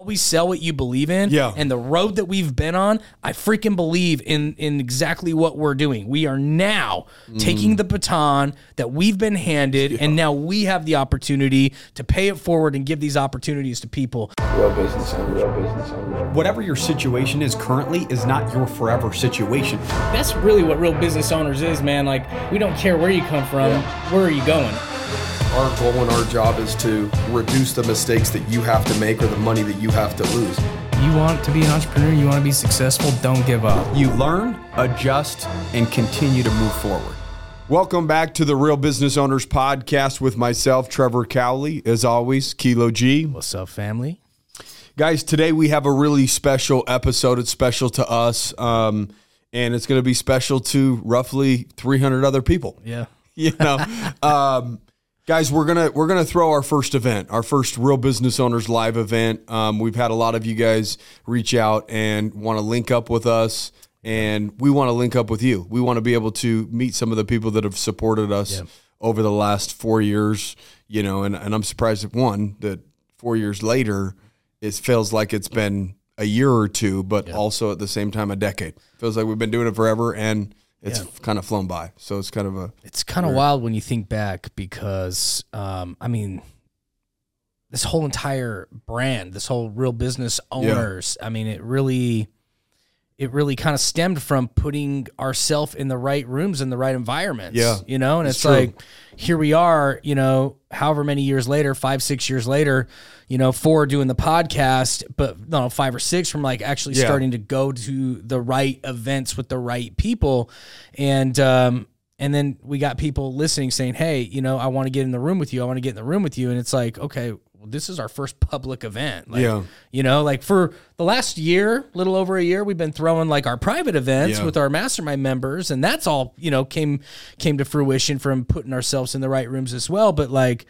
always sell what you believe in. Yeah. And the road that we've been on, I freaking believe in in exactly what we're doing. We are now Mm. taking the baton that we've been handed, and now we have the opportunity to pay it forward and give these opportunities to people. Real business owner, real business owner. Whatever your situation is currently is not your forever situation. That's really what real business owners is, man. Like we don't care where you come from, where are you going? Our goal and our job is to reduce the mistakes that you have to make or the money that you have to lose. You want to be an entrepreneur, you want to be successful, don't give up. You learn, adjust, and continue to move forward. Welcome back to the Real Business Owners Podcast with myself, Trevor Cowley. As always, Kale G. What's up, family? Guys, today we have a really special episode. It's special to us, um, and it's going to be special to roughly 300 other people. Yeah. you know um, guys we're gonna we're gonna throw our first event our first real business owners live event. Um, we've had a lot of you guys reach out and want to link up with us and we want to link up with you. We want to be able to meet some of the people that have supported us over the last four years you know and, and i'm surprised at one that four years later it feels like it's been a year or two but also at the same time a decade. Feels like we've been doing it forever and it's kind of flown by. So it's kind of a It's kind of wild when you think back because, um, I mean, this whole entire brand, this whole real business owners, I mean, it really, it really kind of stemmed from putting ourselves in the right rooms in the right environments. Yeah, you know, and it's it's, like here we are, you know, however many years later, five, six years later, you know, four doing the podcast, but no, five or six from like actually Yeah. starting to go to the right events with the right people, and um, and then we got people listening saying, "Hey, you know, I want to get in the room with you. I want to get in the room with you." And it's like, okay, well, this is our first public event. Like, Yeah. You know, like for the last year, little over a year, we've been throwing like our private events Yeah. with our mastermind members, and that's all you know came came to fruition from putting ourselves in the right rooms as well. But like.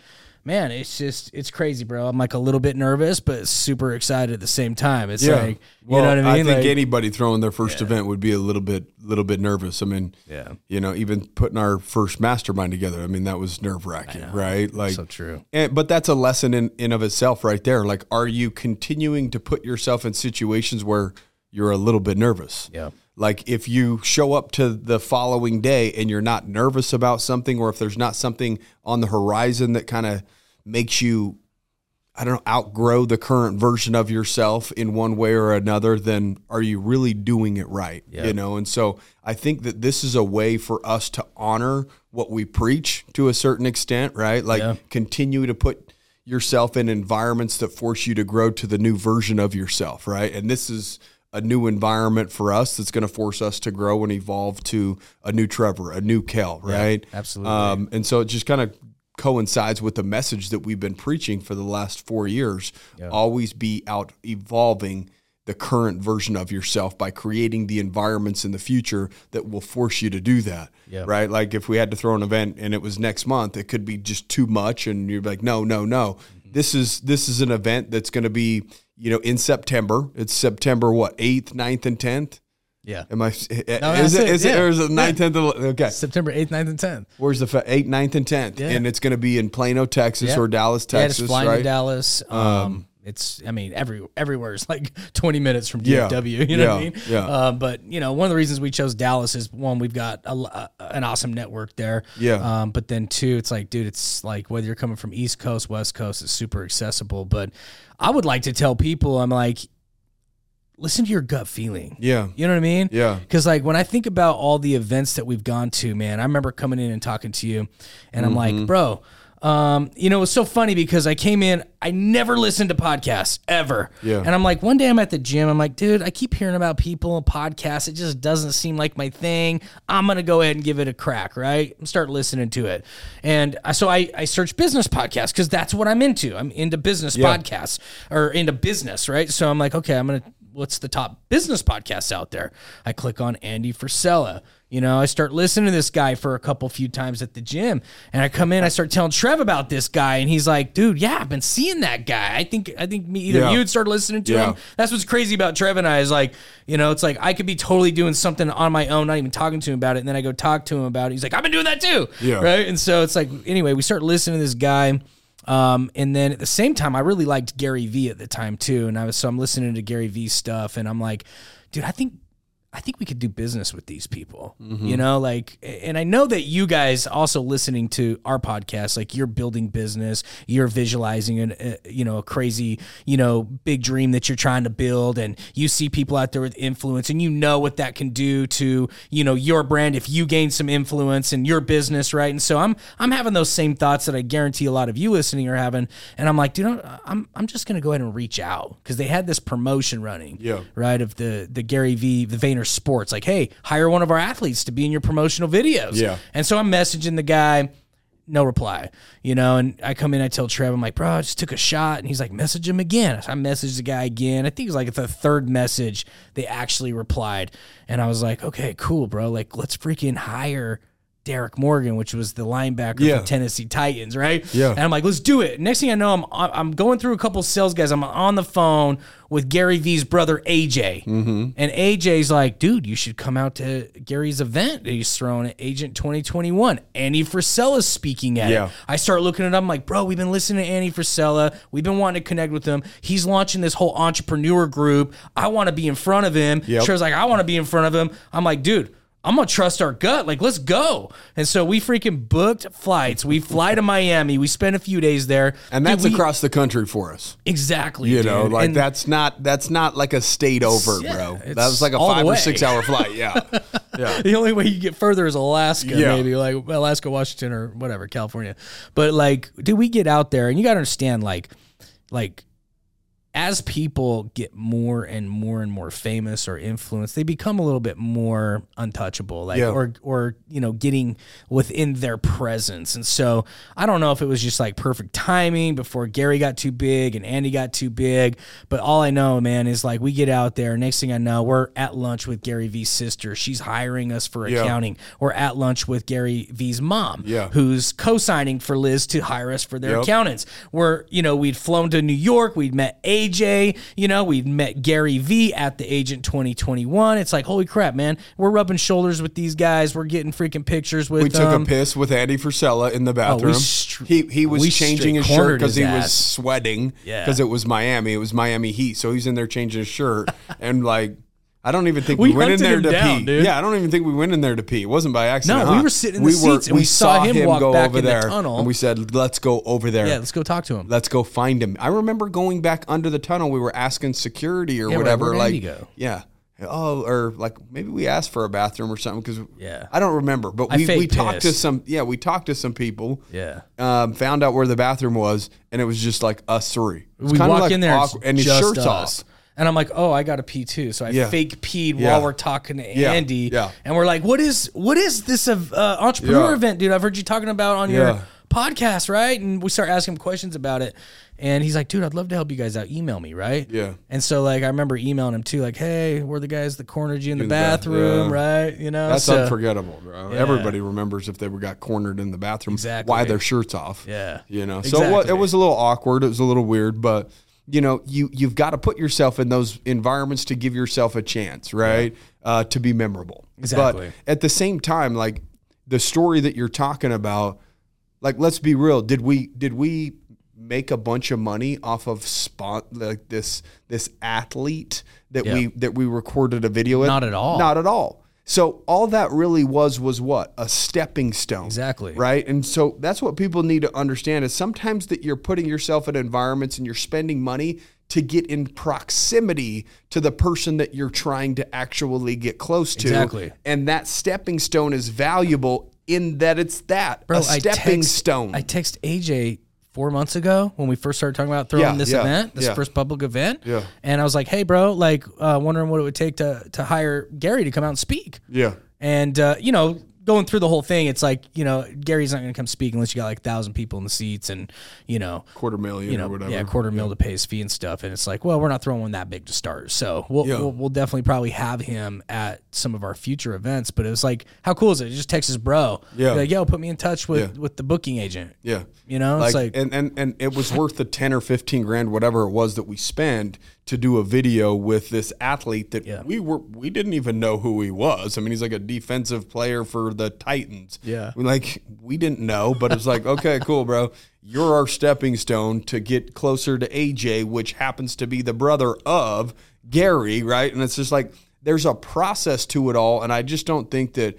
Man, it's just it's crazy, bro. I'm like a little bit nervous, but super excited at the same time. It's like you well, know what I mean. I think Like- anybody throwing their first event would be a little bit, little bit nervous. I mean, Yeah. you know, even putting our first mastermind together. I mean, that was nerve wracking, right? Like, so true. And, but that's a lesson in in of itself, right there. Like, are you continuing to put yourself in situations where you're a little bit nervous? Yeah. Like if you show up to the following day and you're not nervous about something, or if there's not something on the horizon that kind of makes you I don't know, outgrow the current version of yourself in one way or another, then are you really doing it right? You know, and so I think that this is a way for us to honor what we preach to a certain extent, right? Like Yeah. continue to put yourself in environments that force you to grow to the new version of yourself, right? And this is a new environment for us that's going to force us to grow and evolve to a new Trevor, a new Kel, right? absolutely. Um, and so it just kind of coincides with the message that we've been preaching for the last four years. Always be out evolving the current version of yourself by creating the environments in the future that will force you to do that. Yeah. Right. Like if we had to throw an event and it was next month, it could be just too much and you're like, no, no, no. Mm-hmm. This is this is an event that's gonna be, you know, in September. It's September what, eighth, 9th, and tenth? Yeah. Am I? Eh, eh, is it? it, Is it? yeah. Or is it 9th, 10th? Okay. September 8th, 9th, and 10th. Where's the 8th, 9th, and 10th? Yeah. And it's going to be in Plano, Texas Yeah. or Dallas, yeah, Texas, just flying right? to Dallas. Um, um it's, I mean, every everywhere is like 20 minutes from Yeah. DFW. You know what I mean? Yeah. Uh, but you know, one of the reasons we chose Dallas is one, we've got a, a- an awesome network there. Yeah. Um, but then two, it's like, dude, it's like whether you're coming from East Coast, West Coast, it's super accessible. But I would like to tell people, I'm like, listen to your gut feeling. Yeah. You know what I mean? Yeah. Because like when I think about all the events that we've gone to, man, I remember coming in and talking to you, and I'm Mm-hmm. like, bro, um, you know, it's so funny because I came in, I never listened to podcasts ever. Yeah. And I'm like, one day I'm at the gym, I'm like, dude, I keep hearing about people and podcasts. It just doesn't seem like my thing. I'm gonna go ahead and give it a crack, right? And start listening to it. And I- so I, I search business podcasts because that's what I'm into. I'm into business podcasts or into business, right? So I'm like, okay, I'm gonna what's the top business podcasts out there? I click on Andy Frisella. You know, I start listening to this guy for a couple few times at the gym, and I come in, I start telling Trev about this guy, and he's like, "Dude, yeah, I've been seeing that guy. I think, I think me either Yeah. you would start listening to Yeah. him. That's what's crazy about Trev and I is like, you know, it's like I could be totally doing something on my own, not even talking to him about it, and then I go talk to him about it. He's like, I've been doing that too, Yeah. right? And so it's like, anyway, we start listening to this guy. Um, and then at the same time, I really liked Gary Vee at the time too. And I was so I'm listening to Gary Vee stuff, and I'm like, dude, I think I think we could do business with these people. You know, like, and I know that you guys also listening to our podcast, like you're building business, you're visualizing an, uh, you know, a crazy, you know, big dream that you're trying to build, and you see people out there with influence, and you know what that can do to, you know, your brand if you gain some influence in your business, right? And so I'm, I'm having those same thoughts that I guarantee a lot of you listening are having, and I'm like, dude, I'm, I'm just gonna go ahead and reach out because they had this promotion running, Yeah. right? Of the the Gary V, the Vayner Sports, like, hey, hire one of our athletes to be in your promotional videos. Yeah. And so I'm messaging the guy, no reply, you know. And I come in, I tell Trev, I'm like, bro, I just took a shot, and he's like, message him again. So I messaged the guy again. I think it was like the third message they actually replied, and I was like, okay, cool, bro. Like, let's freaking hire. Derrick Morgan, which was the linebacker Yeah. for Tennessee Titans, right? Yeah. And I'm like, let's do it. Next thing I know, I'm I'm going through a couple sales guys. I'm on the phone with Gary V's brother AJ, Mm-hmm. and AJ's like, dude, you should come out to Gary's event that he's throwing at Agent 2021. Andy Frisella's speaking at Yeah. it. I start looking it up. I'm like, bro, we've been listening to Andy Frisella. We've been wanting to connect with him. He's launching this whole entrepreneur group. I want to be in front of him. Yep. Trev's like, I want to be in front of him. I'm like, dude. I'm gonna trust our gut. Like, let's go. And so we freaking booked flights. We fly to Miami. We spent a few days there, And Dude, that's we- across the country for us. exactly. You know, like And- that's not that's not like a state over, Yeah, bro. That was like a five or six hour flight. Yeah. Yeah. The only way you get further is Alaska, Yeah. maybe like Alaska, Washington, or whatever, California. But like, dude, we get out there, and you got to understand, like, like as people get more and more and more famous or influenced, they become a little bit more untouchable, like Yeah. or or you know, getting within their presence. And so I don't know if it was just like perfect timing before Gary got too big and Andy got too big, but all I know, man, is like we get out there. Next thing I know, we're at lunch with Gary V's sister. She's hiring us for Yeah. accounting. We're at lunch with Gary V's mom, Yeah. who's co-signing for Liz to hire us for their Yep. accountants. We're, you know, we'd flown to New York, we'd met AJ, you know, we've met Gary V at the Agent 2021. It's like, holy crap, man. We're rubbing shoulders with these guys. We're getting freaking pictures with We took a piss with Andy Frisella in the oh, bathroom. str- he he was changing his shirt because he was sweating. Yeah. Because it was Miami. It was Miami Heat. So he's in there changing his shirt and like. I don't even think We we, went in there to down, pee. dude. Yeah, I don't even think we went in there to pee. It wasn't by accident. No, we were sitting in the seats and we saw him walk go back over in the tunnel. and we said, "Let's go over there. Yeah, let's go talk to him. Let's go find him." I remember going back under the tunnel. We were asking security or Yeah, whatever. "Where'd like, go?" yeah. Oh, or like maybe we asked for a bathroom or something because Yeah. I don't remember. But we, we talked to some yeah we talked to some people. Yeah. Um, found out where the bathroom was, and it was just like us three. We walk like in there awkward- and his shirt's us. off. And I'm like, oh, I got to pee too. So I Yeah. fake peed Yeah. while we're talking to Yeah. Andy. Yeah. And we're like, what is what is this uh, entrepreneur event, dude? I've heard you talking about on your podcast, right? And we start asking him questions about it. And he's like, dude, I'd love to help you guys out. Email me, right? Yeah. And so like I remember emailing him too, like, hey, we're the guys that cornered you in the In the bath- bathroom, yeah. right? You know, That's so, unforgettable, bro. Everybody remembers if they were got cornered in the bathroom, Exactly. why their shirts off. Yeah. you know. So it it was a little awkward. It was a little weird, but you know, you you've got to put yourself in those environments to give yourself a chance, right? Uh, to be memorable. Exactly. But at the same time, like the story that you're talking about, like let's be real. Did we did we make a bunch of money off of spot like this this athlete that Yeah. we that we recorded a video with? Not at all. Not at all. So all that really was was what a stepping stone. Exactly. Right. And so that's what people need to understand is sometimes that you're putting yourself in environments and you're spending money to get in proximity to the person that you're trying to actually get close to. Exactly. And that stepping stone is valuable in that it's that Bro, a stepping text, stone. I text AJ four months ago when we first started talking about throwing Yeah, this yeah, event, this yeah. first public event. Yeah. And I was like, hey, bro, like, uh, wondering what it would take to to hire Gary to come out and speak. yeah. And uh, you know, going through the whole thing, it's like you know, Gary's not going to come speak unless you got like thousand people in the seats, and you know, Quarter million you know, or whatever. yeah, quarter mil to pay his fee and stuff. And it's like, well, we're not throwing one that big to start, so we'll, Yeah. we'll we'll definitely probably have him at some of our future events. But it was like, how cool is it? Just text his bro, Yeah. Like yo, put me in touch with Yeah. with the booking agent. Yeah. You know, it's like- and, and and it was worth the 10 or 15 grand, whatever it was that we spent to do a video with this athlete that Yeah. we were we didn't even know who he was. I mean, he's like a defensive player for the Titans. Yeah. We like we didn't know, but it's like, okay, cool, bro. You're our stepping stone to get closer to AJ, which happens to be the brother of Gary, right? And it's just like there's a process to it all, and I just don't think that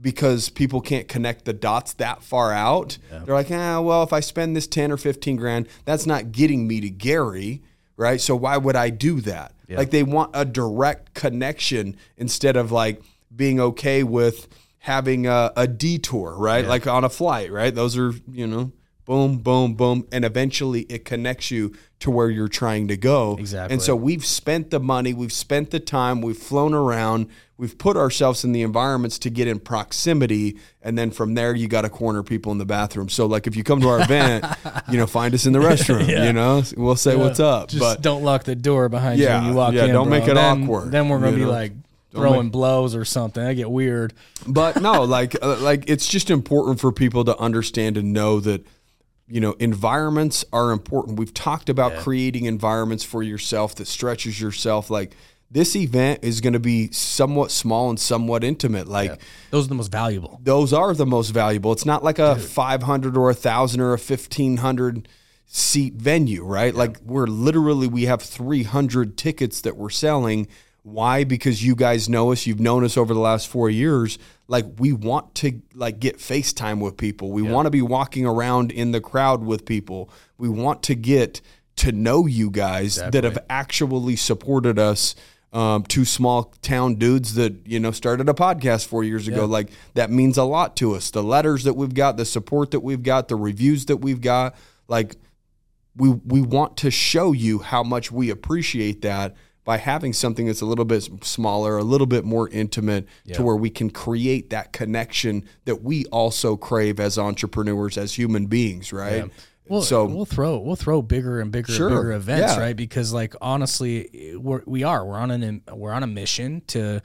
because people can't connect the dots that far out, they're like, ah, well, if I spend this 10 or 15 grand, that's not getting me to Gary, right? So why would I do that? Like they want a direct connection instead of like being okay with having a, a detour, right? Like on a flight, right? Those are, you know, boom, boom, boom. And eventually it connects you to where you're trying to go. Exactly. And so we've spent the money, we've spent the time, we've flown around, we've put ourselves in the environments to get in proximity, and then from there you got to corner people in the bathroom. So like if you come to our event, you know, find us in the restroom. Yeah. You know, we'll say what's up. Just but don't lock the door behind you Yeah, when you walk yeah, in. don't bro. make it Then- awkward, Then we're gonna be know? like throwing make- blows or something. I get weird. but no, like uh, like it's just important for people to understand and know that you know environments are important. We've talked about creating environments for yourself that stretches yourself. Like this event is going to be somewhat small and somewhat intimate. Like Those are the most valuable. those are the most valuable. It's not like a 500 or a 1000 or a 1500 seat venue, right? Like we're literally we have 300 tickets that we're selling. Why? Because you guys know us, you've known us over the last 4 years. Like we want to like get FaceTime with people. We want to be walking around in the crowd with people. We want to get to know you guys that have actually supported us um, two small town dudes that you know started a podcast four years ago. Like that means a lot to us. The letters that we've got, the support that we've got, the reviews that we've got. Like we we want to show you how much we appreciate that by having something that's a little bit smaller, a little bit more intimate, to where we can create that connection that we also crave as entrepreneurs, as human beings, right? Well, so we'll throw we'll throw bigger and bigger Sure. and bigger events, Yeah. right? Because like honestly, we're, we are we're on an we're on a mission to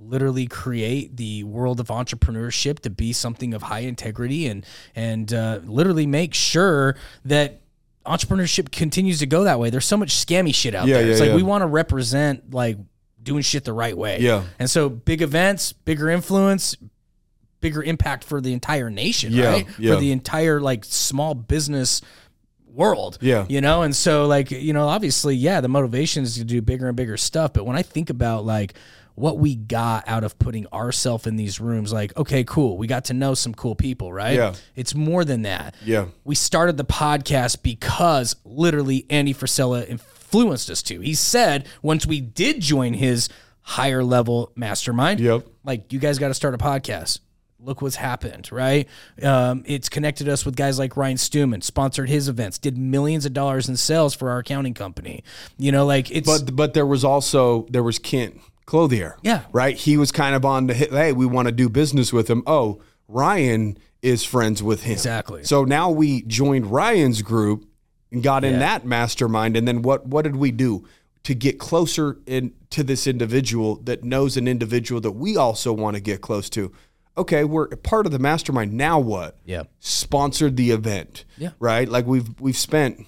literally create the world of entrepreneurship to be something of high integrity and and uh, literally make sure that entrepreneurship continues to go that way. There's so much scammy shit out Yeah, there. yeah, it's like yeah. we want to represent like doing shit the right way. Yeah. And so big events, bigger influence, bigger impact for the entire nation, Yeah, right? yeah. For the entire like small business world. Yeah. You know, and so like, you know, obviously, yeah, the motivation is to do bigger and bigger stuff. But when I think about like what we got out of putting ourselves in these rooms, like, okay, cool. We got to know some cool people, right? Yeah. It's more than that. Yeah. We started the podcast because literally Andy Frisella influenced us to. He said once we did join his higher level mastermind, Yep. like you guys got to start a podcast. Look what's happened, right? Um, it's connected us with guys like Ryan Stewman, sponsored his events, did millions of dollars in sales for our accounting company. You know, like it's But but there was also there was Kent Clothier. Yeah. Right? He was kind of on the hit, hey, we want to do business with him. Oh, Ryan is friends with him. Exactly. So now we joined Ryan's group and got in Yeah. that mastermind. And then what what did we do? To get closer in to this individual that knows an individual that we also want to get close to. Okay, we're part of the mastermind. Now what? Yeah. Sponsored the event. Yeah. Right? Like we've we've spent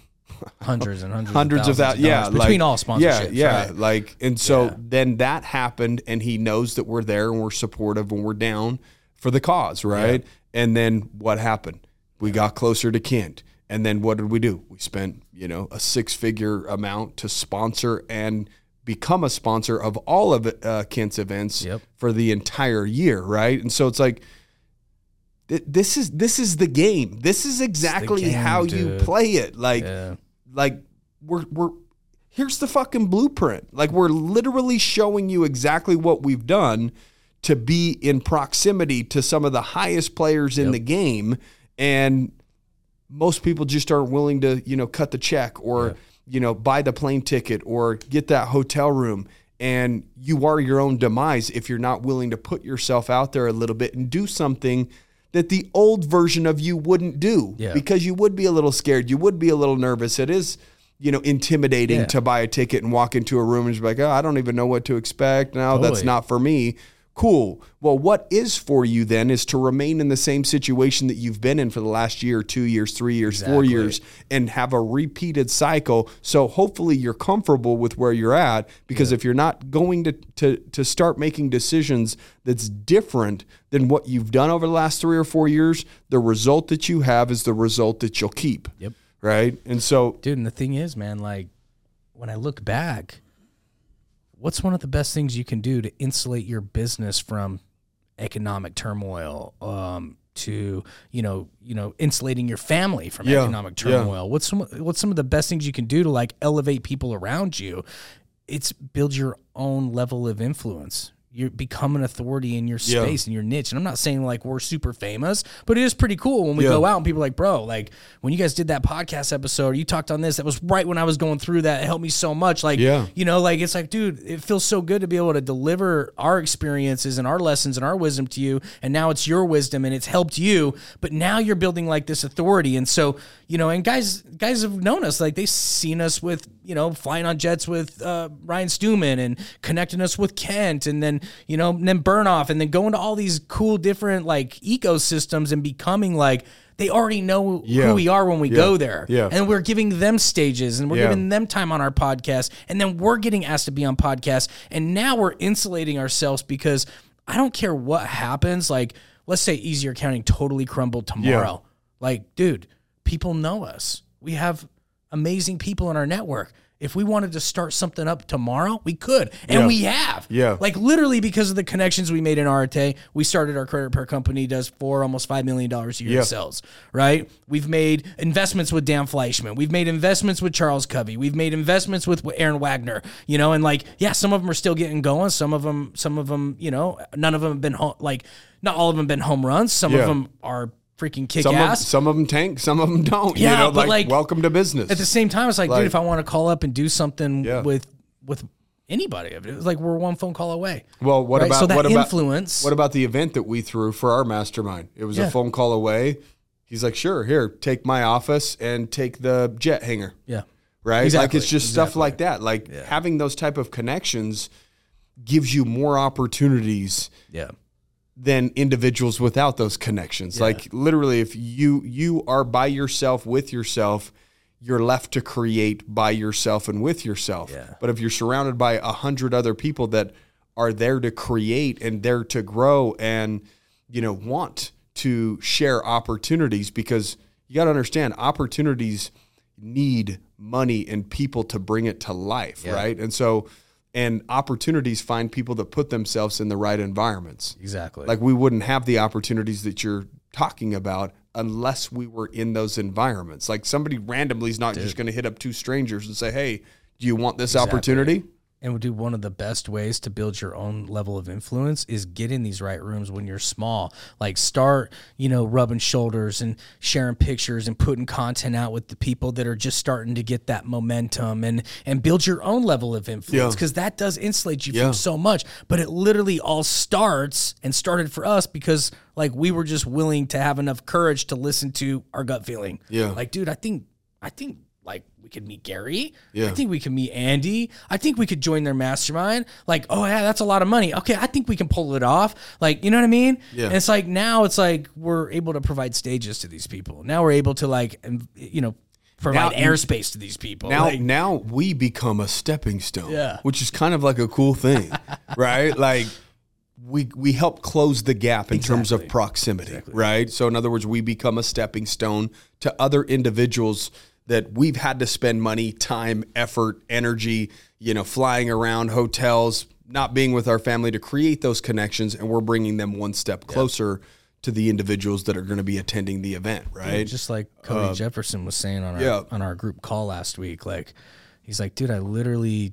hundreds and hundreds, hundreds of of that thousands yeah dollars between like- all sponsorships. yeah yeah right? like and so Yeah. then that happened and he knows that we're there and we're supportive and we're down for the cause right and then what happened we got closer to kent and then what did we do we spent you know a six figure amount to sponsor and become a sponsor of all of uh, kent's events Yep. for the entire year right and so it's like this is this is the game this is exactly game, how you play it like Yeah. Like we're we're here's the fucking blueprint. Like we're literally showing you exactly what we've done to be in proximity to some of the highest players in the game and most people just aren't willing to, you know, cut the check or, you know, buy the plane ticket or get that hotel room. And you are your own demise if you're not willing to put yourself out there a little bit and do something that the old version of you wouldn't do Yeah. because you would be a little scared. You would be a little nervous. It is, you know, intimidating Yeah. to buy a ticket and walk into a room and just be like, oh, I don't even know what to expect. No, that's not for me. Cool. Well, what is for you then is to remain in the same situation that you've been in for the last year, two years, three years, four years, and have a repeated cycle. So hopefully you're comfortable with where you're at. Because if you're not going to, to to start making decisions that's different than what you've done over the last three or four years, the result that you have is the result that you'll keep. Yep. Right. And so dude and the thing is man like when i look back what's one of the best things you can do to insulate your business from economic turmoil um to you know you know insulating your family from Yeah, economic yeah. turmoil? What's some what's some of the best things you can do to like elevate people around you? It's build your own level of influence you become an authority in your space and your niche. And i'm not saying like we're super famous but it is pretty cool when we Yeah. go out and people are like bro like when you guys did that podcast episode you talked on this that was right when i was going through that. It helped me so much. Like Yeah. you know like it's like dude it feels so good to be able to deliver our experiences and our lessons and our wisdom to you. And now it's your wisdom and it's helped you but now you're building like this authority. And so you know and guys guys have known us like they've seen us with you know flying on jets with uh, ryan Stewman and connecting us with kent and then you know and then Bernoff and then going to all these cool different like ecosystems and becoming like they already know Yeah. who we are when we Yeah. go there Yeah. and we're giving them stages and we're Yeah. giving them time on our podcast and then we're getting asked to be on podcasts and now we're insulating ourselves because I don't care what happens like let's say easier accounting totally crumbled tomorrow like dude people know us we have amazing people in our network if we wanted to start something up tomorrow we could and Yeah. we have Yeah. like literally because of the connections we made in Arete, we started our credit repair company does four almost five million dollars a year Yeah. in sales. Right? We've made investments with Dan Fleyshman. We've made investments with Charles Covey. We've made investments with Aaron Wagner. You know, and like yeah, some of them are still getting going. Some of them, some of them, you know, none of them have been home, like not all of them have been home runs. Some Yeah. of them are freaking kick some of, ass. some of them tank, some of them don't. Yeah, you know, but, like, like, welcome to business. At the same time, it's like, Like- dude, if I want to call up and do something Yeah. with with anybody, it's like we're one phone call away. Well, what Right? about so that what about influence? What about the event that we threw for our mastermind? It was Yeah. a phone call away. He's like, "Sure, here, take my office and take the jet hangar." yeah. Right? Exactly, Like it's just stuff like that. Like having those type of connections gives you more opportunities Yeah. Than individuals without those connections. Like literally if you you are by yourself with yourself, you're left to create by yourself and with yourself. Yeah. But if you're surrounded by a hundred other people that are there to create and there to grow and you know want to share opportunities because you got to understand opportunities need money and people to bring it to life, right? And so and opportunities find people that put themselves in the right environments. Exactly. Like we wouldn't have the opportunities that you're talking about unless we were in those environments. Like somebody randomly is not just going to hit up two strangers and say, "Hey, do you want this opportunity?" And we do one of the best ways to build your own level of influence is get in these right rooms when you're small. Like start, you know, rubbing shoulders and sharing pictures and putting content out with the people that are just starting to get that momentum and and build your own level of influence Yeah. because that does insulate you Yeah. from so much. But it literally all starts and started for us because like we were just willing to have enough courage to listen to our gut feeling. Yeah. Like, dude, I think I think like we could meet Gary. Yeah. I think we could meet Andy. I think we could join their mastermind. Like, oh yeah, that's a lot of money. Okay, I think we can pull it off. Like, you know what I mean? Yeah. And it's like now it's like we're able to provide stages to these people. Now we're able to like you know provide Now- airspace to these people. Now, Like, now we become a stepping stone, Yeah. which is kind of like a cool thing, right? Like we we help close the gap in terms of Exactly. proximity, right? So in other words, we become a stepping stone to other individuals that we've had to spend money, time, effort, energy, you know, flying around hotels, not being with our family to create those connections, and we're bringing them one step closer to the individuals that are going to be attending the event, right? just like Cody um, Jefferson was saying on our yeah. on our group call last week. Like he's like, dude, I literally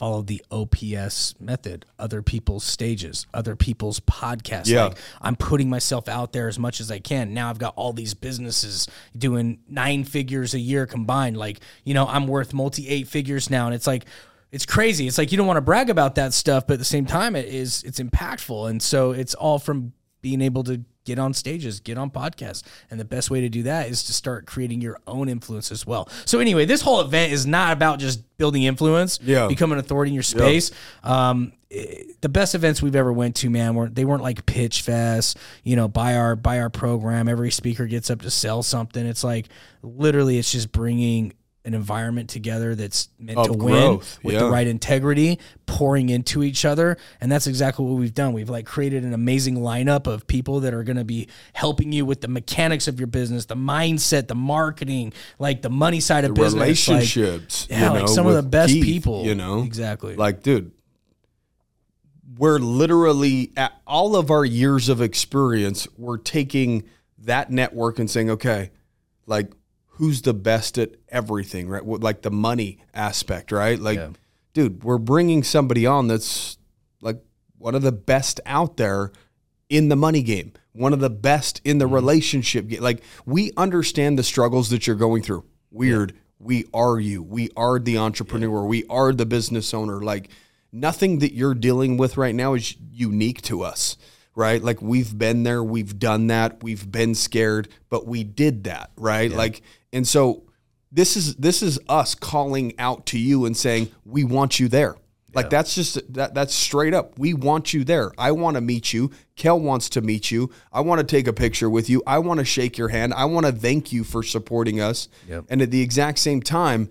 followed the OPS method, other people's stages, other people's podcasts. Yeah. Like I'm putting myself out there as much as I can. Now I've got all these businesses doing nine figures a year combined. Like, you know, I'm worth multi eight figures now. And it's like it's crazy. It's like you don't want to brag about that stuff, but at the same time it is it's impactful. And so it's all from being able to get on stages, get on podcasts. And the best way to do that is to start creating your own influence as well. So anyway, this whole event is not about just building influence, Yeah. become an authority in your space. Um, eh, the best events we've ever went to, man, weren't they weren't like pitch fest, you know, buy our buy our program. Every speaker gets up to sell something. It's like literally, it's just bringing an environment together that's meant Of to win with yeah. the right integrity, pouring into each other, and that's exactly what we've done. We've like created an amazing lineup of people that are going to be helping you with the mechanics of your business, the mindset, the marketing, like the money side of business, like- relationships. yeah, you like know, some of the best Keith, people. You know, exactly. Like, dude, we're literally at all of our years of experience, we're taking that network and saying, okay, like who's the best at everything, right? Like the money aspect, right? Like, Yeah. dude, we're bringing somebody on that's like one of the best out there in the money game, one of the best in the Mm-hmm. relationship game. Like, we understand the struggles that you're going through. Weird. We are you. We are the entrepreneur. We are the business owner. Like, nothing that you're dealing with right now is unique to us, right? Like, we've been there, we've done that, we've been scared, but we did that, right? Like, and so this is this is us calling out to you and saying we want you there. Like that's just that that's straight up. We want you there. I want to meet you. Kel wants to meet you. I want to take a picture with you. I want to shake your hand. I want to thank you for supporting us. Yep. and at the exact same time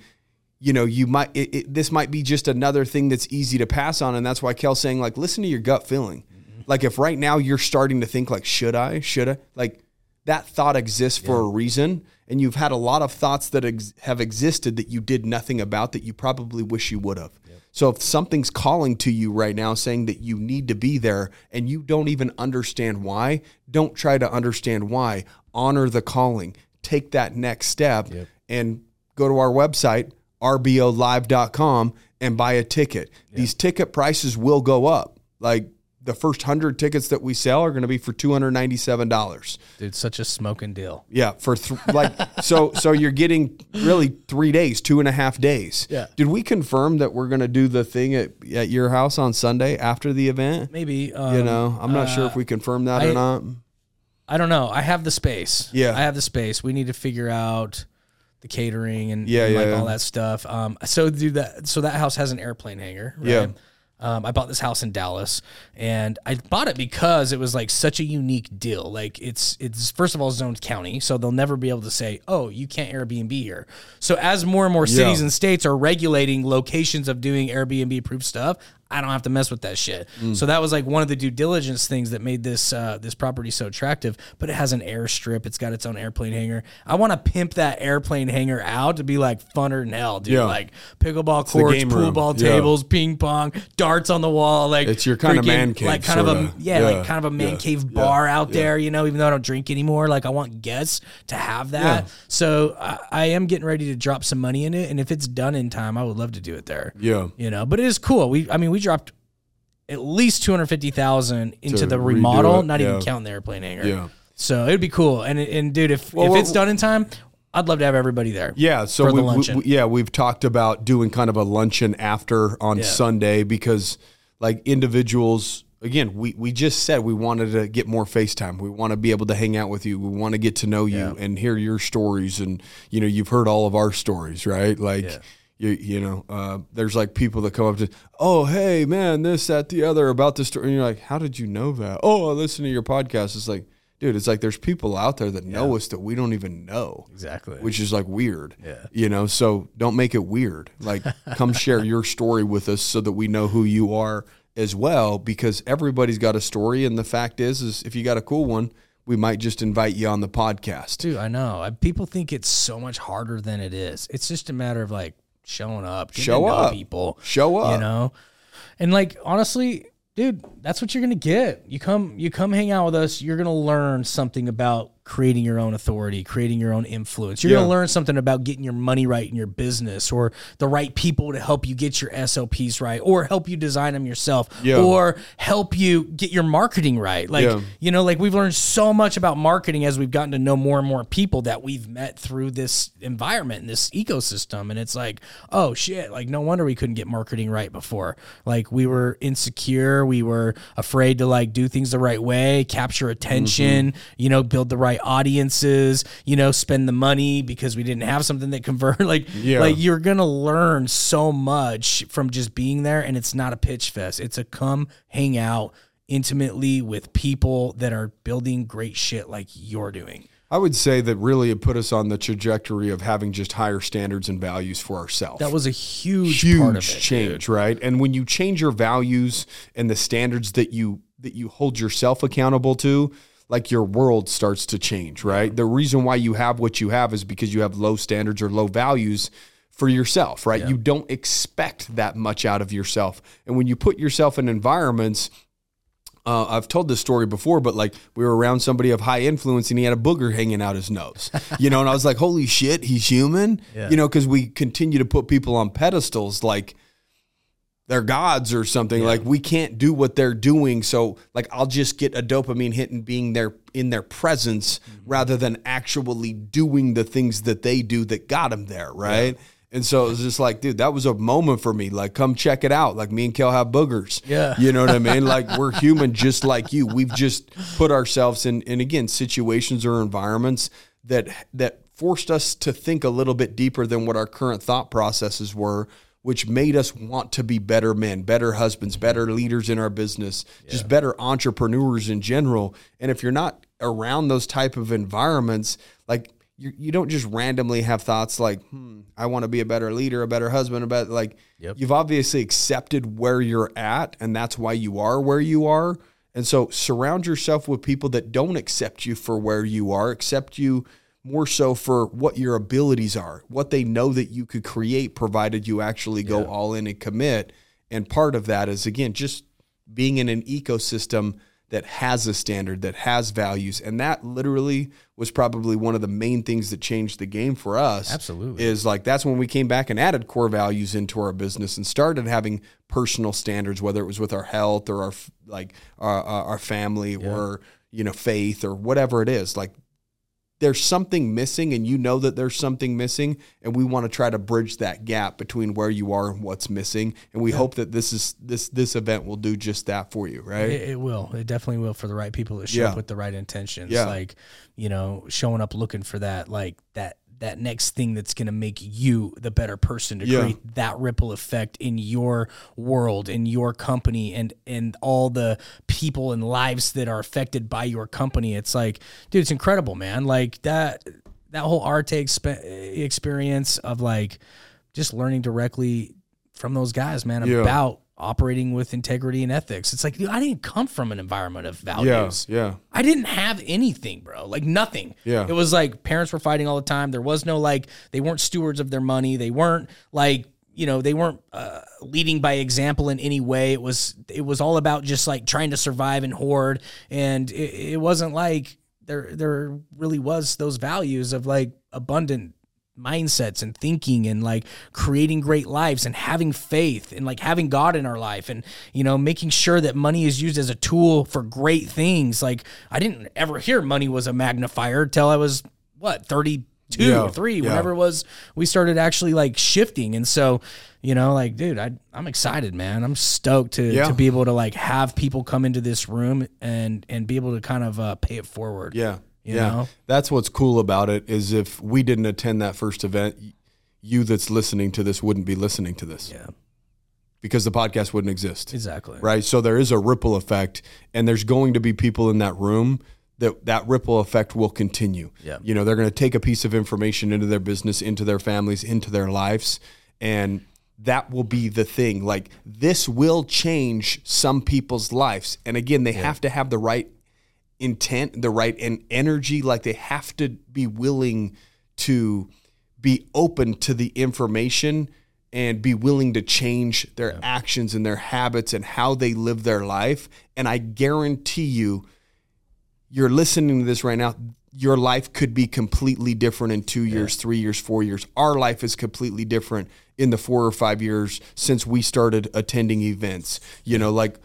you know you might it, it, this might be just another thing that's easy to pass on and that's why kel's saying like listen to your gut feeling. Mm-hmm. Like if right now you're starting to think like should i? Should i? Like that thought exists for a reason and you've had a lot of thoughts that ex- have existed that you did nothing about that you probably wish you would have. So if something's calling to you right now saying that you need to be there and you don't even understand why don't try to understand why. Honor the calling. Take that next step and go to our website rbolive.com and buy a ticket. These ticket prices will go up. Like the first 100 tickets that we sell are going to be for $297 Dude, such a smoking deal. yeah, for th- like so so you're getting really three days, two and a half days. Yeah. Did we confirm that we're gonna do the thing at, at your house on Sunday after the event? Maybe um, You know, I'm not sure if we confirmed that I- or not. I don't know. I have the space. Yeah. I have the space. We need to figure out the catering and, Yeah, and, yeah, like yeah. all that stuff. Um, so do that. So that house has an airplane hangar. Right? Yeah. Um, I bought this house in Dallas, and I bought it because it was like such a unique deal. Like it's it's first of all zoned county, so they'll never be able to say, "Oh, you can't Airbnb here." So as more and more cities Yeah. and states are regulating locations of doing Airbnb proof stuff, I don't have to mess with that shit. Mm. So that was like one of the due diligence things that made this uh, this property so attractive. But it has an airstrip. It's got its own airplane hangar. I want to pimp that airplane hangar out to be like funner than hell, dude. Yeah. Like pickleball courts, pool room. ball Yeah. tables, ping pong, darts on the wall. Like It's your kinda man cave, like kind of a yeah, Yeah. like kind of a man cave bar out there. You know, even though I don't drink anymore, like I want guests to have that. So I, I am getting ready to drop some money in it, and if it's done in time, I would love to do it there Yeah. you know but it is cool we i mean we dropped at least 250000 into To the redo remodel it, not even counting the airplane hangar Yeah. so it'd be cool and and dude if, if it's done in time i'd love to have everybody there Yeah, so For the we, we, luncheon. we- yeah, we've talked about doing kind of a luncheon after on Yeah. Sunday because like individuals again, we we just said we wanted to get more FaceTime. We want to be able to hang out with you. We want to get to know you and hear your stories and you know, you've heard all of our stories, right? Like Yeah. You you know, uh, there's like people that come up to, oh hey man, this that the other about this story, and you're like, how did you know that? Oh, I listen to your podcast. It's like, dude, it's like there's people out there that know us that we don't even know exactly which is like weird. Yeah. You know, so don't make it weird. Like come share your story with us so that we know who you are as well because everybody's got a story and the fact is is if you got a cool one, we might just invite you on the podcast. dude i know I, people think it's so much harder than it is it's just a matter of like showing up Show up. people Show up. you know and like honestly dude that's what you're gonna get. You come you come hang out with us you're gonna learn something about creating your own authority creating your own influence. You're Yeah. gonna learn something about getting your money right in your business or the right people to help you get your sops right or help you design them yourself Yeah. or help you get your marketing right. Like Yeah. you know like we've learned so much about marketing as we've gotten to know more and more people that we've met through this environment and this ecosystem. And it's like oh shit. Like no wonder we couldn't get marketing right before. Like we were insecure. We were afraid to like do things the right way capture attention mm-hmm. you know build the right right audiences, you know, spend the money because we didn't have something that convert. Like, Yeah. like you're gonna learn so much from just being there, and it's not a pitch fest. It's a come hang out intimately with people that are building great shit like you're doing. I would say that really it put us on the trajectory of having just higher standards and values for ourselves. That was a huge, huge part of it, change, dude. right? And when you change your values and the standards that you that you hold yourself accountable to, like your world starts to change, right? The reason why you have what you have is because you have low standards or low values for yourself, right? You don't expect that much out of yourself. And when you put yourself in environments uh, I've told this story before, but like we were around somebody of high influence and he had a booger hanging out his nose, you know, and I was like, holy shit, he's human, you know, because we continue to put people on pedestals like they're gods or something. Like we can't do what they're doing. So like I'll just get a dopamine hit and being there in their presence rather than actually doing the things that they do that got them there, right? And so it was just like, dude, that was a moment for me. Like, come check it out. Like, me and Kel have boogers. Yeah. You know what I mean? Like, we're human just like you. We've just put ourselves in, in again, situations or environments that that forced us to think a little bit deeper than what our current thought processes were, which made us want to be better men, better husbands, better leaders in our business, just better entrepreneurs in general. And if you're not around those type of environments, like you, you don't just randomly have thoughts like, hmm, I want to be a better leader, a better husband, a better like yep. you've obviously accepted where you're at and that's why you are where you are. And so surround yourself with people that don't accept you for where you are, accept you more so for what your abilities are, what they know that you could create provided you actually go all in and commit. And part of that is again just being in an ecosystem that has a standard, that has values. And that literally was probably one of the main things that changed the game for us. Absolutely. Is like that's when we came back and added core values into our business and started having personal standards, whether it was with our health or our like our, our our family or you know faith or whatever it is. Like there's something missing and you know that there's something missing and we want to try to bridge that gap between where you are and what's missing and we hope that this is this this event will do just that for you right It, it will. It definitely will for the right people that show Yeah. up with the right intentions. Yeah. Like, you know, showing up looking for that, like that that next thing that's gonna make you the better person to Yeah. create that ripple effect in your world, in your company, and and all the people and lives that are affected by your company. It's like, dude, it's incredible, man. Like that that whole Arete expe- experience of like just learning directly from those guys, man, Yeah. about operating with integrity and ethics. It's like, dude, I didn't come from an environment of yeah values. yeah I didn't have anything, bro. Like nothing. Yeah. It was like parents were fighting all the time. There was no like they weren't stewards of their money. They weren't like you know they weren't uh, leading by example in any way. It was it was all about just like trying to survive and hoard. And it, it wasn't like there there really was those values of like abundant mindsets and thinking and like creating great lives and having faith and like having God in our life and you know making sure that money is used as a tool for great things. Like I didn't ever hear money was a magnifier till I was what 32 Yeah, or 3 yeah. whenever it was we started actually like shifting. And so you know like dude I I'm excited man. I'm stoked to Yeah. to be able to like have people come into this room and and be able to kind of uh, pay it forward. Yeah yeah know? that's what's cool about it is if we didn't attend that first event you that's listening to this wouldn't be listening to this yeah because the podcast wouldn't exist exactly right? So there is a ripple effect, and there's going to be people in that room that that ripple effect will continue. Yeah. you know, they're going to take a piece of information into their business, into their families, into their lives, and that will be the thing. Like this will change some people's lives, and again, they have to have the right intent, the right and energy. Like they have to be willing to be open to the information and be willing to change their actions and their habits and how they live their life. And I guarantee you, you're listening to this right now. Your life could be completely different in two years, three years, four years. Our life is completely different in the four or five years since we started attending events. You know, like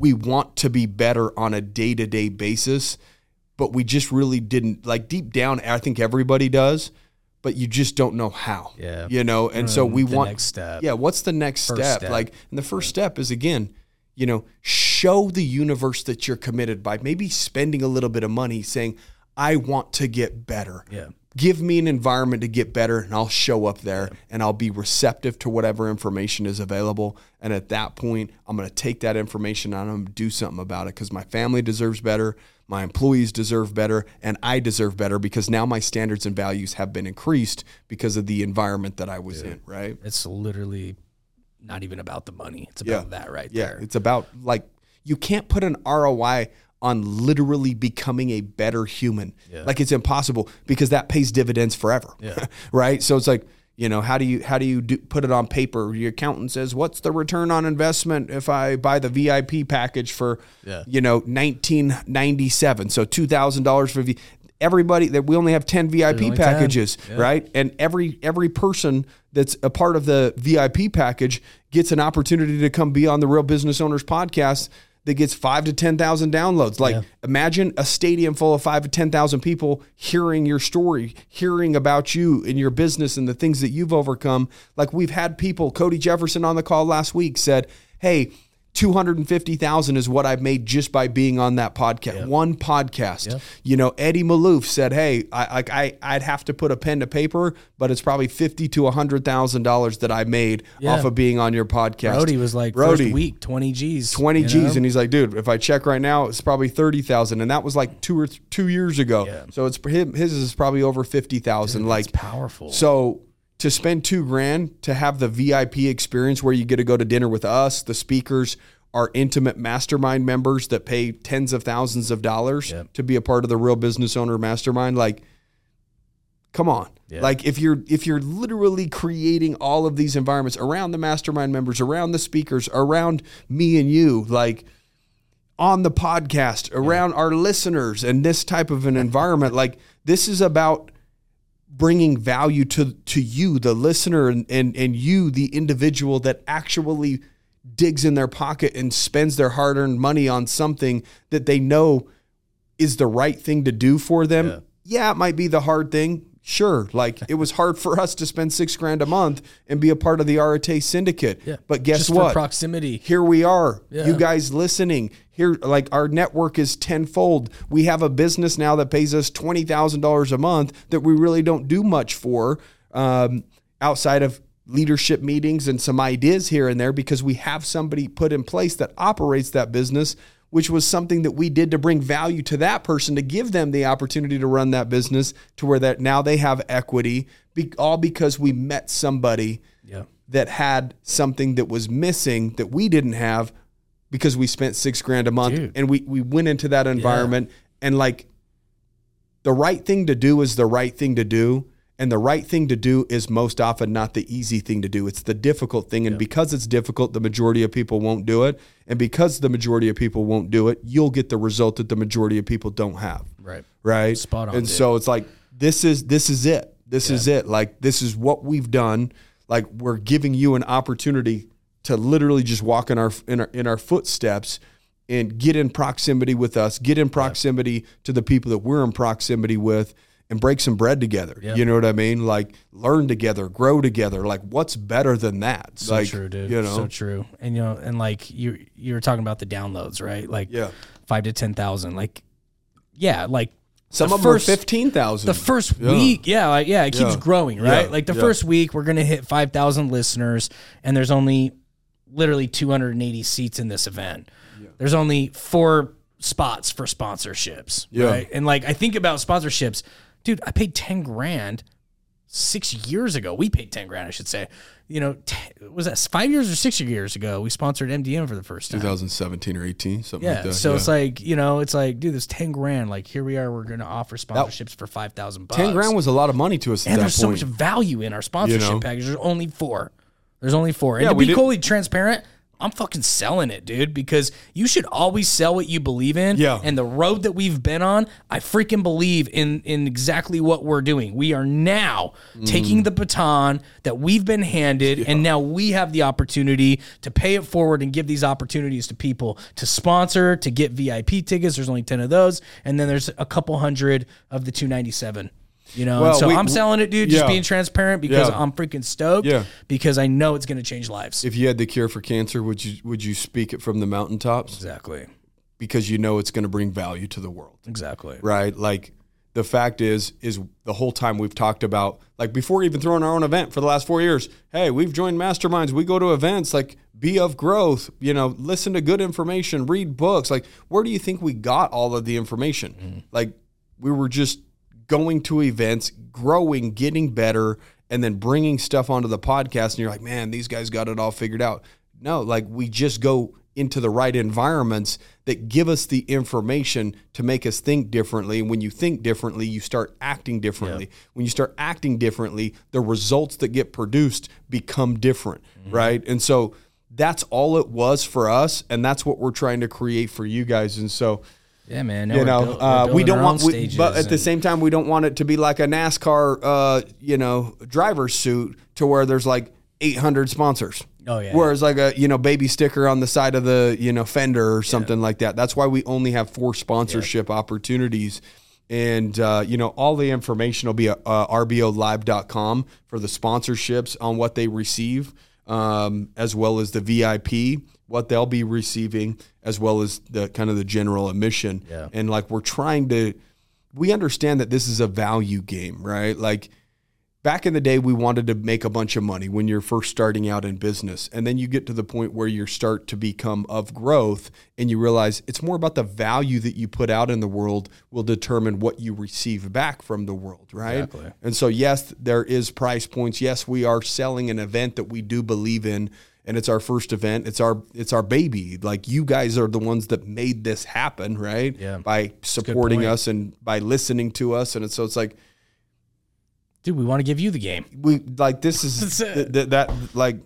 we want to be better on a day to day basis, but we just really didn't like deep down. I think everybody does, but you just don't know how. Yeah. You know, and so Um, we the want next step. Yeah. What's the next step? step. Like, and the first step is again, you know, show the universe that you're committed by maybe spending a little bit of money saying, I want to get better. Yeah. Give me an environment to get better and I'll show up there and I'll be receptive to whatever information is available. And at that point, I'm going to take that information and I'm going to do something about it because my family deserves better, my employees deserve better, and I deserve better because now my standards and values have been increased because of the environment that I was in, right? It's literally not even about the money. It's about that right Yeah, there. it's about like you can't put an ROI on literally becoming a better human. Like it's impossible because that pays dividends forever. Yeah. right? So it's like, you know, how do you how do you do, put it on paper? Your accountant says, "What's the return on investment if I buy the VIP package for, Yeah. you know, 1997? So $2,000 for V Everybody that we only have 10 VIP only 10. packages, Yeah. right? And every every person that's a part of the VIP package gets an opportunity to come be on the Real Business Owners podcast that gets five to ten thousand downloads. Like Yeah. imagine a stadium full of five to ten thousand people hearing your story, hearing about you and your business and the things that you've overcome. Like we've had people, Cody Jefferson on the call last week said, Hey, 250,000 is what I've made just by being on that podcast. One podcast. You know, Eddie Maloof said, "Hey, I like I I'd have to put a pen to paper, but it's probably 50 to 100,000 dollars that I made Yeah. off of being on your podcast." Brody was like Brody, first week, 20 G's. 20 G's know? and he's like, "Dude, if I check right now, it's probably 30,000." And that was like 2 or th- 2 years ago. Yeah. So it's his is probably over 50,000 like powerful. so to spend two grand to have the VIP experience where you get to go to dinner with us, the speakers, our intimate mastermind members that pay tens of thousands of dollars Yep. to be a part of the real business owner mastermind, like come on. Yeah. Like if you're if you're literally creating all of these environments around the mastermind members, around the speakers, around me and you, like on the podcast, around our listeners and this type of an environment, like this is about bringing value to to you the listener and, and and you the individual that actually digs in their pocket and spends their hard-earned money on something that they know is the right thing to do for them. Yeah, it might be the hard thing sure like it was hard for us to spend six grand a month and be a part of the Arete syndicate Yeah. but guess Just what For proximity. here we are Yeah. you guys listening here like our network is tenfold we have a business now that pays us $20000 a month that we really don't do much for um, outside of leadership meetings and some ideas here and there because we have somebody put in place that operates that business which was something that we did to bring value to that person to give them the opportunity to run that business to where that now they have equity be, all because we met somebody Yeah. that had something that was missing that we didn't have because we spent six grand a month Dude. and we we went into that environment and like the right thing to do is the right thing to do and the right thing to do is most often not the easy thing to do it's the difficult thing and because it's difficult the majority of people won't do it and because the majority of people won't do it you'll get the result that the majority of people don't have Right. right? Spot on, And dude. so it's like this is this is it. This is it. Like this is what we've done. Like we're giving you an opportunity to literally just walk in our in our in our footsteps and get in proximity with us, get in proximity to the people that we're in proximity with and break some bread together. Yeah. You know what I mean? Like learn together, grow together. Like what's better than that? So like true, dude. you know. So true. And you know, and like you you were talking about the downloads, right? Like Yeah. five to ten thousand. Like yeah, like some the of them first- are 15,000. the first Yeah. week, yeah, like, yeah, it keeps Yeah. growing, right? Like the first week, we're gonna hit five thousand listeners, and there's only literally 280 seats in this event. There's only four spots for sponsorships, Yeah. right? And like I think about sponsorships, dude. I paid 10 grand six years ago. We paid 10 grand, I should say. You know, t- was that five years or six years ago? We sponsored MDM for the first time. 2017 or 18, something Yeah. like that. so yeah. it's like, you know, it's like, dude, this 10 grand. Like, here we are. We're going to offer sponsorships for 5,000 bucks. 10 grand was a lot of money to us at And that there's so point. much value in our sponsorship know? package. There's only four. There's only four. And Yeah, to be did- totally transparent, I'm fucking selling it, dude, because you should always sell what you believe in. Yeah. And the road that we've been on, I freaking believe in in exactly what we're doing. We are now Mm. taking the baton that we've been handed, and now we have the opportunity to pay it forward and give these opportunities to people to sponsor, to get VIP tickets. There's only 10 of those. And then there's a couple hundred of the 297. You know, Well, and so we- I'm selling it, dude. Just yeah. being transparent because Yeah. I'm freaking stoked. Yeah. Because I know it's going to change lives. if you had the cure for cancer, would you would you speak it from the mountaintops? exactly. Because you know it's going to bring value to the world, Exactly. right? Like the fact is, is the whole time we've talked about, like before even throwing our own event for the last four years, hey, we've joined masterminds, we go to events, like be of growth, you know, listen to good information, read books. Like, where do you think we got all of the information? Mm-hmm. Like, we were just going to events, growing, getting better, and then bringing stuff onto the podcast. And you're like, man, these guys got it all figured out. No, like we just go into the right environments that give us the information to make us think differently. And when you think differently, you start acting differently. When you start acting differently, the results that get produced become different, mm-hmm. right? And so that's all it was for us. And that's what we're trying to create for you guys. And so, Yeah, man. you know, build- uh, we don't want, we, but at the same time, we don't want it to be like a NASCAR, uh, you know, driver's suit to where there's like 800 sponsors. Oh, yeah. Whereas like a you know baby sticker on the side of the you know fender or something like that. That's why we only have four sponsorship opportunities. And uh, you know all the information will be at uh, rbolive.com for the sponsorships on what they receive, um, as well as the VIP what they'll be receiving, as well as the kind of the general admission. Yeah. And like we're trying to, we understand that this is a value game, right? Like back in the day we wanted to make a bunch of money when you're first starting out in business and then you get to the point where you start to become of growth and you realize it's more about the value that you put out in the world will determine what you receive back from the world right Exactly. and so yes there is price points yes we are selling an event that we do believe in and it's our first event. It's our it's our baby. Like you guys are the ones that made this happen right? Yeah. by supporting us and by listening to us. And it's, so it's like dude, we want to give you the game. we like this is th- th- that like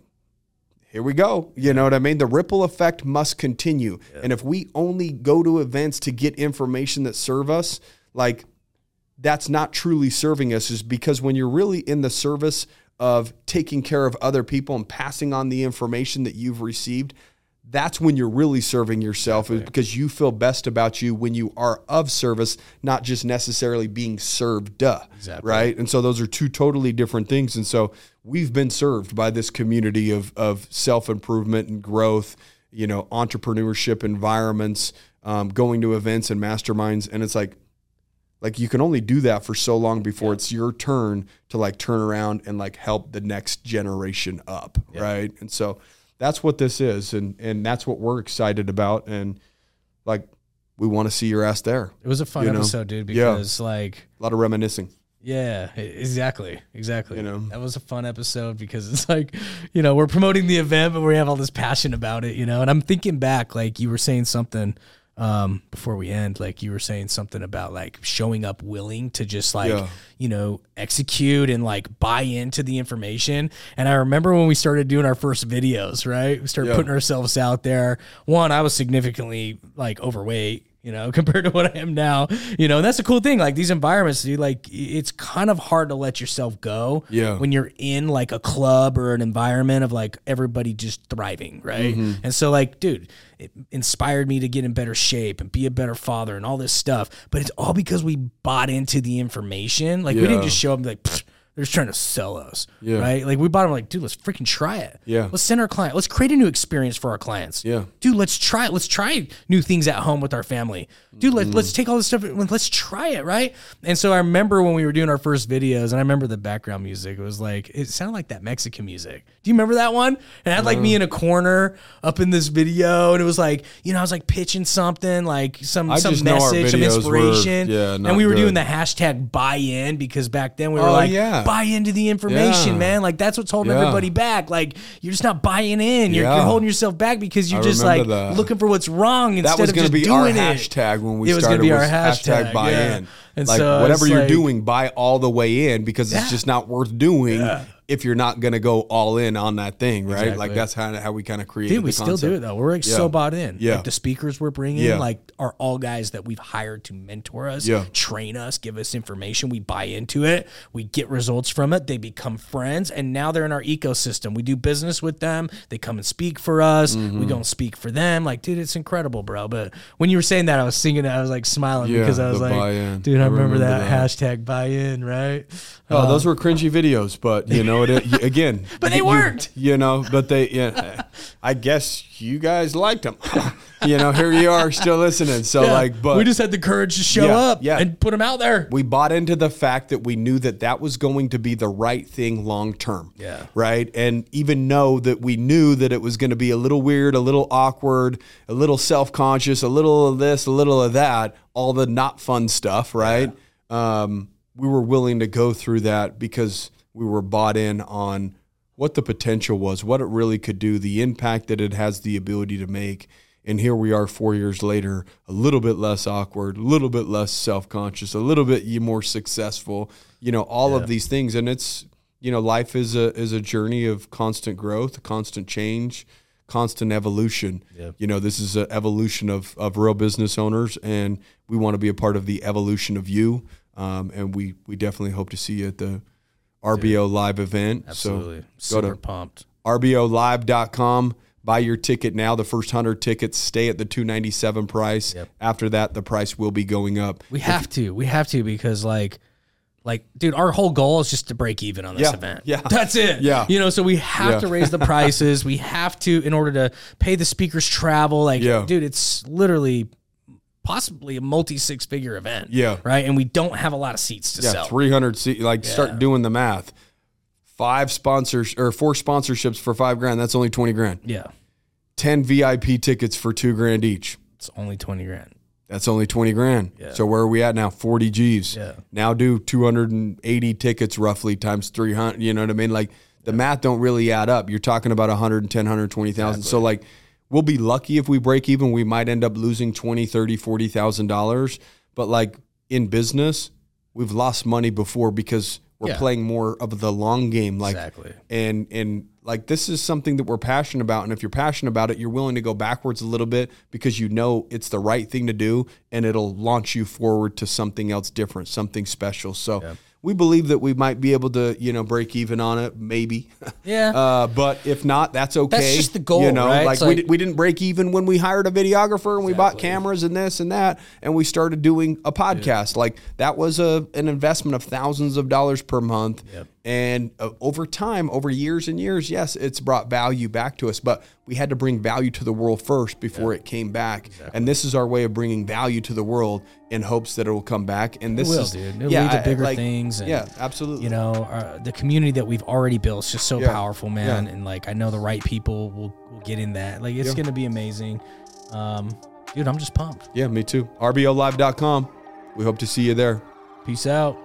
here we go. You know what i mean? The ripple effect must continue. And if we only go to events to get information that serve us like that's not truly serving us is because when you're really in the service of taking care of other people and passing on the information that you've received that's when you're really serving yourself because you feel best about you when you are of service not just necessarily being served duh, Exactly. right? And so those are two totally different things. And so we've been served by this community of of self-improvement and growth you know entrepreneurship environments um, going to events and masterminds. And it's like like you can only do that for so long before it's your turn to like turn around and like help the next generation up right and so that's what this is and and that's what we're excited about and like we want to see your ass there It was a fun You know? episode, dude, Yeah. because like a lot of reminiscing Yeah, exactly, exactly. You know? that was a fun episode because it's like, you know, we're promoting the event, but we have all this passion about it, you know. And I'm thinking back, like you were saying something um, before we end, like you were saying something about like showing up willing to just like, Yeah. you know, execute and like buy into the information. And I remember when we started doing our first videos, right? We started Yeah. putting ourselves out there. One, I was significantly like overweight, you know, compared to what I am now. You know, and that's a cool thing. Like these environments, dude, like it's kind of hard to let yourself go Yeah. when you're in like a club or an environment of like everybody just thriving, right? Mm-hmm. And so like, dude, it inspired me to get in better shape and be a better father and all this stuff. But it's all because we bought into the information. Like we didn't just show up and be like, "Pfft, they're just trying to sell us, Yeah. right? Like we bought them like, dude, let's freaking try it. Yeah. Let's send our client. Let's create a new experience for our clients. Yeah. Dude, let's try it. Let's try new things at home with our family. Dude, let, let's take all this stuff. Let's try it, right? And so I remember when we were doing our first videos, and I remember the background music. It was like it sounded like that Mexican music. Do you remember that one? And I had like me in a corner up in this video, and it was like you know I was like pitching something like some I some just know our message, some videos were, inspiration. yeah, and we were doing the hashtag buy in because back then we were Oh, like yeah. buy into the information, Yeah. man. Like that's what's holding Yeah. everybody back. Like you're just not buying in. You're, Yeah. you're holding yourself back because you're I just like remember that. looking for what's wrong instead that was of going just to be our doing it. hashtag when we It was started be our was hashtag, buy yeah. in And like so whatever you're like- doing buy all the way in because Yeah. it's just not worth doing if you're not going to go all in on that thing right Exactly. like that's how, how we kind of create. Dude, we still do it though. We're like so bought in. Yeah. Like the speakers we're bringing, Yeah. like are all guys that we've hired to mentor us, Yeah. train us, give us information. We buy into it. We get results from it. They become friends, and now they're in our ecosystem. We do business with them. They come and speak for us. Mm-hmm. We go and speak for them. Like, dude, it's incredible, bro. But when you were saying that, I was singing it. I was like smiling Yeah, because I was like, buy-in. dude, I, I remember, remember that, that. hashtag buy in, right? Oh, those were cringy videos, but you know know it again. But they you- weren't. You know, but they. Yeah, I guess you guys liked them. you know, here you are still listening. So Yeah. like, but we just had the courage to show Yeah, up yeah. and put them out there. we bought into the fact that we knew that that was going to be the right thing long term. Yeah. Right. And even know that we knew that it was going to be a little weird, a little awkward, a little self conscious, a little of this, a little of that, all the not fun stuff. Right. Um, we were willing to go through that because we were bought in on what the potential was, what it really could do, the impact that it has the ability to make. And here we are four years later, a little bit less awkward, a little bit less self conscious, a little bit more successful, you know, all of these things. And it's, you know, life is a is a journey of constant growth, constant change, constant evolution. You know, this is an evolution of, of real business owners, and we want to be a part of the evolution of you. Um, and we we definitely hope to see you at the RBO live event. Absolutely. So go Super to pumped. rbolive.com buy your ticket now the first 100 tickets stay at the 297 price after that the price will be going up We have to. We have to because like like dude, our whole goal is just to break even on this Yeah, event. yeah. That's it. Yeah. You know, so we have Yeah. to raise the prices. we have to in order to pay the speakers travel. Like Yeah. dude, it's literally possibly a multi six figure event. Yeah. Right. And we don't have a lot of seats to yeah sell. 300 seats. like start doing the math five sponsors or four sponsorships for five grand that's only 20 grand yeah. 10 vip tickets for two grand each It's only twenty grand. that's only 20 grand so where are we at now 40 g's Yeah. now do 280 tickets roughly times 300 you know what i mean like the math don't really add up you're talking about 110 120000 so like we'll be lucky if we break even. We might end up losing 20 30 40000 dollars. But like in business we've lost money before because we're Yeah. playing more of the long game. Like Exactly. and and like this is something that we're passionate about. And if you're passionate about it you're willing to go backwards a little bit because you know it's the right thing to do and it'll launch you forward to something else different something special. So we believe that we might be able to you know break even on it maybe. Yeah. uh, but if not that's okay That's just the goal, you know? right? like, It's we, like- di- we didn't break even when we hired a videographer and we bought cameras and this and that and we started doing a podcast. Like that was a an investment of thousands of dollars per month and uh, over time over years and years yes it's brought value back to us but we had to bring value to the world first before it came back. And this is our way of bringing value to the world in hopes that it will come back. And this will, is dude. It'll yeah lead to I- bigger like, things and, yeah absolutely. you know uh, the community that we've already built is just so Yeah. powerful man. Yeah. and like i know the right people will, will get in that. Like it's gonna be amazing. Um dude i'm just pumped. Yeah me too. Rbolive.com we hope to see you there. Peace out